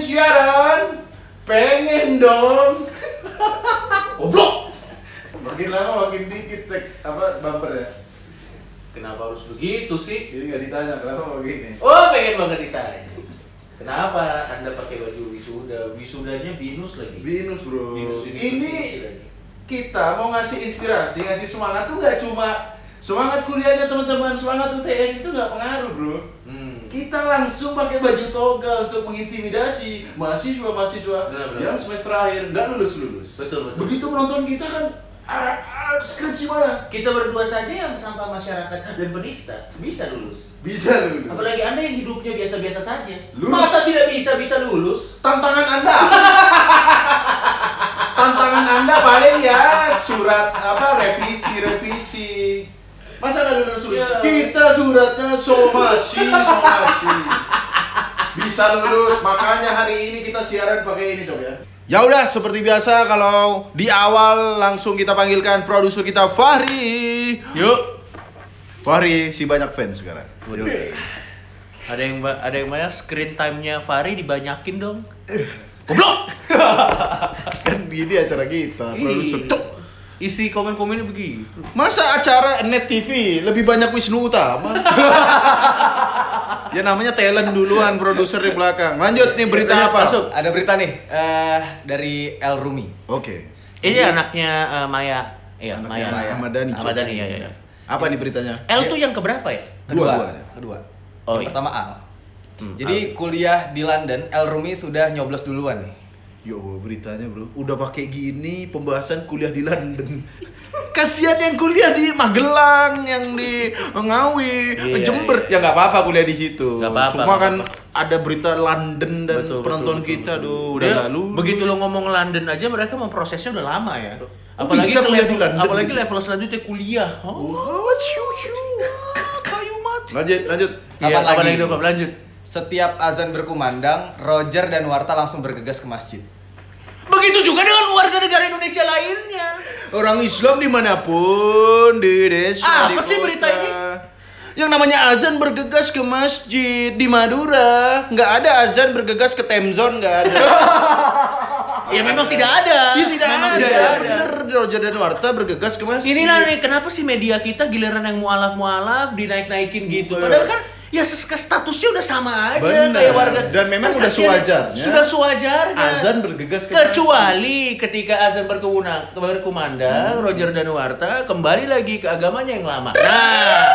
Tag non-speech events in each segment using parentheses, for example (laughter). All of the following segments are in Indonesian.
siaran, pengen dong. Goblok. Makin lama makin dikit tek apa bumper ya. Kenapa harus begitu sih? Jadi nggak ditanya kenapa begini. Oh, pengen banget ditanya. Kenapa Anda pakai baju wisuda? Wisudanya binus lagi. Binus bro. Binus ini university lagi. kita mau ngasih inspirasi, ngasih semangat tuh nggak cuma semangat kuliahnya teman-teman, semangat UTS itu nggak pengaruh bro. Hmm. Kita langsung pakai baju toga untuk mengintimidasi mahasiswa-mahasiswa yang semester akhir nggak lulus lulus. Betul, betul. Begitu menonton kita kan ah, ah, skripsi mana? Kita berdua saja yang sampah masyarakat dan penista bisa lulus. Bisa lulus. Apalagi Anda yang hidupnya biasa-biasa saja. Lulus. Masa tidak bisa bisa lulus? Tantangan Anda. Tantangan Anda paling ya surat apa revisi revisi. Masa nggak lulus lulus? Ya. Kita suratnya somasi somasi. Bisa lulus, makanya hari ini kita siaran pakai ini coba ya. Ya udah seperti biasa kalau di awal langsung kita panggilkan produser kita Fahri. Yuk. Fahri si banyak fans sekarang. Waduh. Ada yang ada yang banyak screen time-nya Fahri dibanyakin dong. Goblok. (laughs) kan gini acara kita, produser. Cuk. Isi komen-komennya begitu. Masa acara Net TV lebih banyak Wisnu Utama? (laughs) ya namanya talent duluan, produser di belakang. Lanjut nih berita Lanjut, apa? masuk. Ada berita nih eh, dari El Rumi. Oke. Ini anaknya eh, Maya. Iya, Anaknya Maya. Maya Ahmad Dhani. Ahmad Dhani, ya, ya, ya. Apa nih beritanya? L tuh yang keberapa ya? Dua, Kedua. dua ada. Kedua. Oh, Yang iya. pertama Al. Hmm, Jadi kuliah di London, El Rumi sudah nyoblos duluan nih. Yo beritanya bro, udah pakai gini pembahasan kuliah di London. (laughs) Kasihan yang kuliah di Magelang, yang di Ngawi, Iya, Jember. iya. Ya nggak apa-apa kuliah di situ. Nggak apa-apa, Cuma nggak kan apa-apa. ada berita London dan Betul, penonton betul, kita betul. tuh udah nggak lulus. Begitu lo ngomong London aja mereka memprosesnya udah lama ya. Oh, apalagi bisa kuliah level, di London apalagi gitu? level selanjutnya kuliah. Oh, Wah, ciu, ciu. kayu mati. Lanjut, lanjut. Iya, Kapan kapan lagi? lagi dong, lanjut. Setiap azan berkumandang, Roger dan Warta langsung bergegas ke masjid. Begitu juga dengan warga negara Indonesia lainnya. Orang Islam di mana pun di desa Apa di sih kota. berita ini? Yang namanya azan bergegas ke masjid di Madura, nggak ada azan bergegas ke Temzon nggak ada. (laughs) Ya memang tidak ada. Iya tidak Memang ada. tidak ada. Bener Roger dan Warta bergegas ke masjid. Inilah nih kenapa sih media kita giliran yang mualaf-mualaf dinaik-naikin gitu. Betul. Padahal kan ya statusnya udah sama aja Bener. kayak warga. Dan memang Kan udah sewajarnya. Sudah sewajarnya. Azan bergegas ke Kecuali ketika azan berkewenang, berkumandang, Roger Danuarta kembali lagi ke agamanya yang lama. Nah,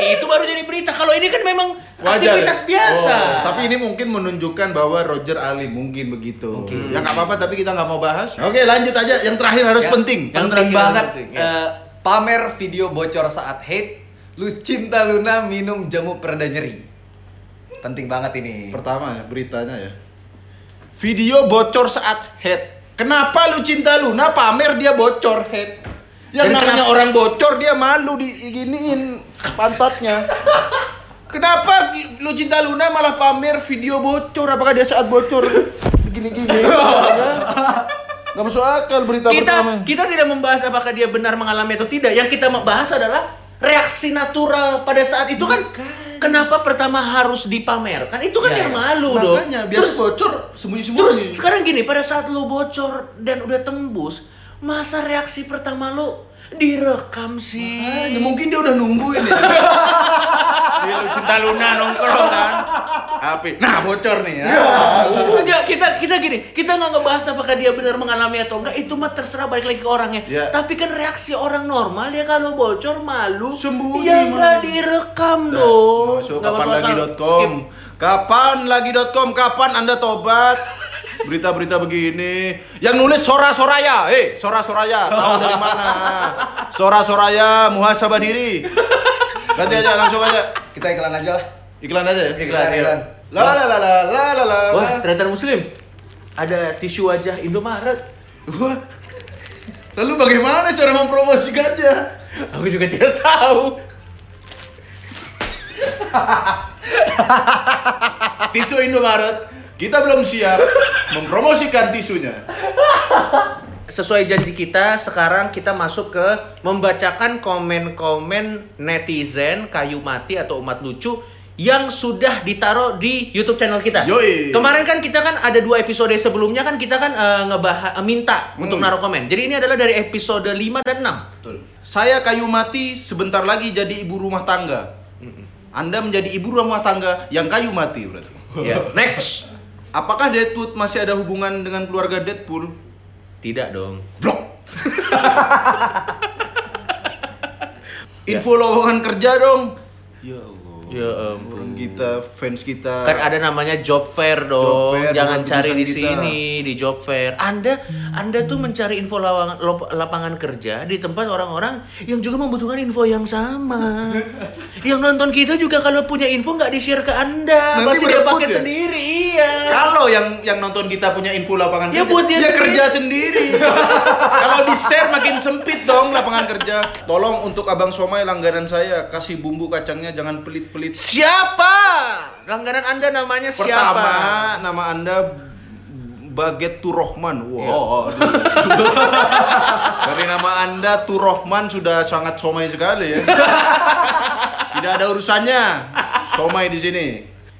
itu baru jadi berita. Kalau ini kan memang Wajar aktivitas ya? biasa. Oh, tapi ini mungkin menunjukkan bahwa Roger alim mungkin begitu. Ya nggak apa-apa tapi kita nggak mau bahas. Oke lanjut aja. Yang terakhir harus Yang- penting. Yang Penting terakhir banget. penting, ya. eh, pamer video bocor saat hate. Lu cinta Luna minum jamu pereda nyeri. Penting banget ini. Pertama ya beritanya ya. Video bocor saat head. Kenapa lu cinta Luna pamer dia bocor head? Yang Dan namanya kenapa- orang bocor dia malu diginiin pantatnya. Kenapa lu cinta Luna malah pamer video bocor? Apakah dia saat bocor begini-gini? (laughs) Gak masuk akal berita pertama. kita kita tidak membahas apakah dia benar mengalami atau tidak. Yang kita bahas adalah reaksi natural pada saat itu kan. Kenapa pertama harus dipamerkan? Itu kan Ya, yang ya. malu dong. Makanya biar Terus bocor sembunyi-sembunyi. Terus sekarang gini, pada saat lu bocor dan udah tembus, masa reaksi pertama lu direkam sih? Makanya, mungkin dia udah nungguin ya. (laughs) dia lu cinta Luna nongkrong kan. Api. Nah, bocor nih ya. Enggak, kita kita gini, kita nggak ngebahas apakah dia benar mengalami atau enggak, itu mah terserah balik lagi ke orangnya. Ya. Tapi kan reaksi orang normal ya kalau bocor malu, Sembunyi, ya nggak malu. direkam dong. Masuk Nggak kapan masuk akal. lagi.com. Skip. Kapan lagi.com? Kapan Anda tobat? Berita-berita begini. Yang nulis Sora Soraya. Eh, Sora Soraya. Tahu dari mana? Sora Soraya muhasabah diri. Ganti aja langsung aja. Kita iklan aja lah. Iklan aja ya. Iklan, iklan. La la la la la la la la. Wah, ternyata muslim. Ada tisu wajah Indomaret. Wah. Lalu bagaimana cara mempromosikannya? Aku juga tidak tahu. Tisu Indomaret. Kita belum siap mempromosikan tisunya. sesuai janji kita, sekarang kita masuk ke membacakan komen-komen netizen kayu mati atau umat lucu yang sudah ditaruh di YouTube channel kita. Yoi. Kemarin kan kita kan ada dua episode sebelumnya kan kita kan eh, ngebahas eh, minta untuk Hmm. naruh komen. Jadi ini adalah dari episode 5 dan 6. Saya kayu mati sebentar lagi jadi ibu rumah tangga. Anda menjadi ibu rumah tangga yang kayu mati berarti. Ya, next. Apakah Deadwood masih ada hubungan dengan keluarga Deadpool? Tidak dong. Blok. (laughs) Info lowongan kerja dong. Ya. Ya ampun. Orang kita, fans kita. Kan ada namanya job fair dong. Job fair, Jangan cari di kita. sini di job fair. Anda Anda tuh mencari info lawangan, lop- lapangan kerja di tempat orang-orang yang juga membutuhkan info yang sama. (laughs) yang nonton kita juga kalau punya info nggak di-share ke Anda, Nanti pasti dia pakai ya? sendiri. Iya. Kalau yang yang nonton kita punya info lapangan Ya, kerja, buat dia sendiri. kerja sendiri. (laughs) Kalau di share makin sempit dong lapangan kerja. Tolong untuk abang somai langganan saya kasih bumbu kacangnya jangan pelit-pelit. Siapa? Langganan Anda namanya siapa? Pertama nama anda Baget Turohman. Wow. Aduh. (laughs) Dari nama anda Turohman sudah sangat somai sekali ya. (laughs) Tidak ada urusannya somai di sini.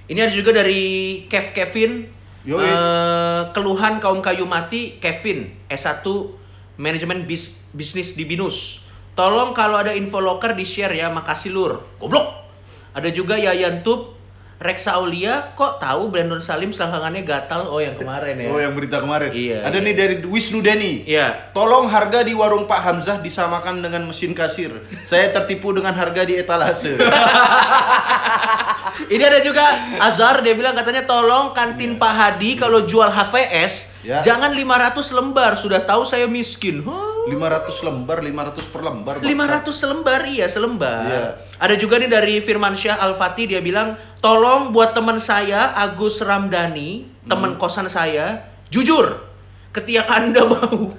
Ini ada juga dari Kev Kevin. Yoi. Eh, keluhan kaum kayu mati Kevin S1 manajemen bis, bisnis di Binus. Tolong kalau ada info loker di share ya, makasih lur. Goblok. Ada juga Yayan Tub Rexa Aulia kok tahu Brandon Salim selangkangannya gatal oh yang kemarin ya. Oh yang berita kemarin. Iya, Ada iya. nih dari Wisnu Deni. Iya. Tolong harga di warung Pak Hamzah disamakan dengan mesin kasir. Saya tertipu dengan harga di etalase. (laughs) Ini ada juga Azhar dia bilang katanya tolong kantin Pak Hadi kalau jual HVS Ya. jangan 500 lembar sudah tahu saya miskin. Huh? 500 lembar, 500 per lembar. bangsat. 500 selembar iya selembar. Iya. Ada juga nih dari Firman Syah Al-Fatih dia bilang, "Tolong buat teman saya Agus Ramdhani, teman kosan saya, jujur, ketiak Anda (laughs) bau."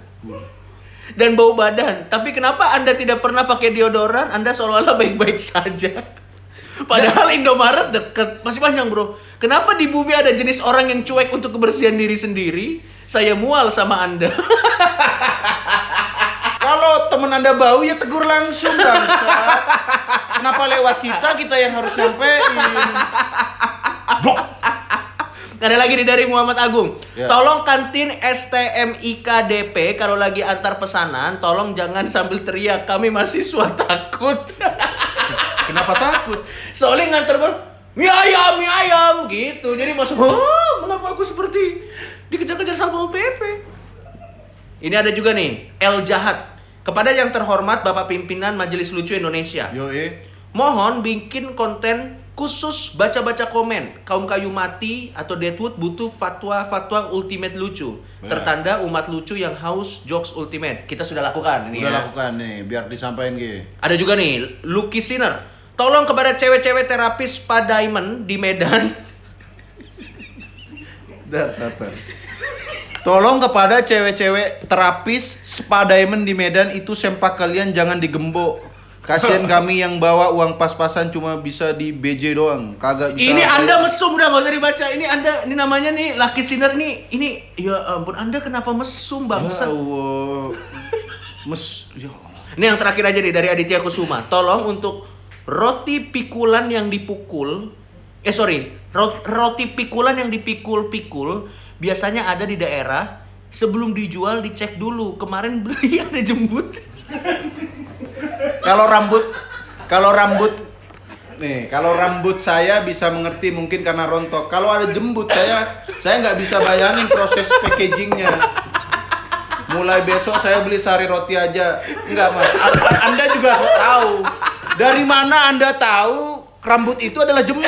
Dan bau badan. Tapi kenapa Anda tidak pernah pakai deodoran? Anda seolah-olah baik-baik saja. (laughs) Padahal Indomaret deket, masih panjang bro. Kenapa di bumi ada jenis orang yang cuek untuk kebersihan diri sendiri? Saya mual sama Anda. (laughs) Kalau temen anda bau ya tegur langsung bangsa. Kenapa lewat kita kita yang harus nyampein? Blok. Ada lagi nih dari Muhammad Agung. Ya. Tolong kantin STMIKDP kalau lagi antar pesanan, tolong jangan sambil teriak. Kami mahasiswa takut. Kenapa takut? Soalnya nganter baru mie ayam, mie ayam gitu. Jadi masuk, "Hah, mengapa aku seperti dikejar-kejar Satpol PP?" Ini ada juga nih, L Jahat. Kepada yang terhormat Bapak Pimpinan Majelis Lucu Indonesia. Yo eh. Mohon bikin konten khusus baca-baca komen. Kaum kayu mati atau Deadwood butuh fatwa-fatwa ultimate lucu. Benar. Tertanda umat lucu yang haus jokes ultimate. Kita sudah lakukan ini Udah ya. lakukan nih, biar disampaikan Ge. Ada juga nih, Lucky Sinner. Tolong kepada cewek-cewek terapis Spa Diamond di Medan. Tolong kepada cewek-cewek terapis spa diamond di Medan itu sempak kalian jangan digembok. Kasihan kami yang bawa uang pas-pasan cuma bisa di BJ doang, kagak bisa. ini Anda mesum udah nggak usah dibaca. Ini Anda ini namanya nih Lucky Sinner nih. Ini ya ampun Anda kenapa mesum Ya bangsa? Allah. Mes ya Allah. Ini yang terakhir aja nih dari Aditya Kusuma. Tolong untuk roti pikulan yang dipukul, eh sorry, ro- roti pikulan yang dipikul-pikul biasanya ada di daerah. Sebelum dijual dicek dulu. Kemarin beli (laughs) ada jembut. Kalau rambut kalau rambut nih, kalau rambut saya bisa mengerti mungkin karena rontok. Kalau ada jembut saya saya nggak bisa bayangin proses packagingnya. Mulai besok saya beli sari roti aja. Enggak, Mas. Anda juga so tahu. Dari mana Anda tahu rambut itu adalah jembut?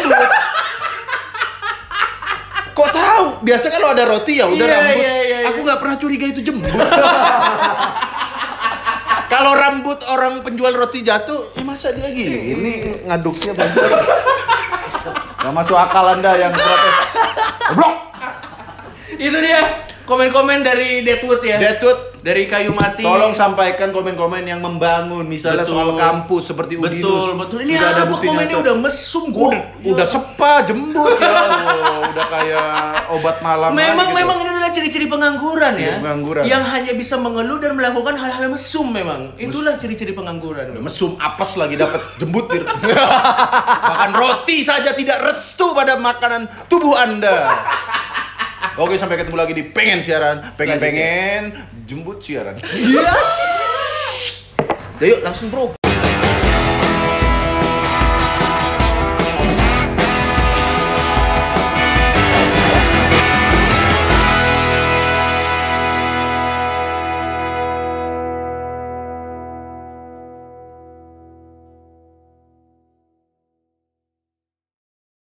Kok tahu? Biasa kalau ada roti ya udah Iya, rambut. iya, iya, iya. Aku nggak pernah curiga itu jembut. Kalau rambut orang penjual roti jatuh, eh masa dia gini? Ini ngaduknya bagus. Gak masuk akal anda yang protes. Blok. Itu dia komen-komen dari Deadwood ya. Deadwood, dari kayu mati. tolong sampaikan komen-komen yang membangun, misalnya Betul. soal kampus seperti Betul, Udinus. betul. Ini Sudah ada bukti komennya nyata. udah mesum gua. Udah, udah sepa jembut ya Allah, udah kayak obat malam Memang gitu. memang ini adalah ciri-ciri pengangguran ya. Iya, pengangguran. Yang hanya bisa mengeluh dan melakukan hal-hal mesum memang. Itulah ciri-ciri pengangguran. Mesum apes lagi dapat jembutir. Bahkan (laughs) roti saja tidak restu pada makanan tubuh Anda. Oke, sampai ketemu lagi di pengen siaran, pengen-pengen jembut siaran. Udah yuk langsung bro.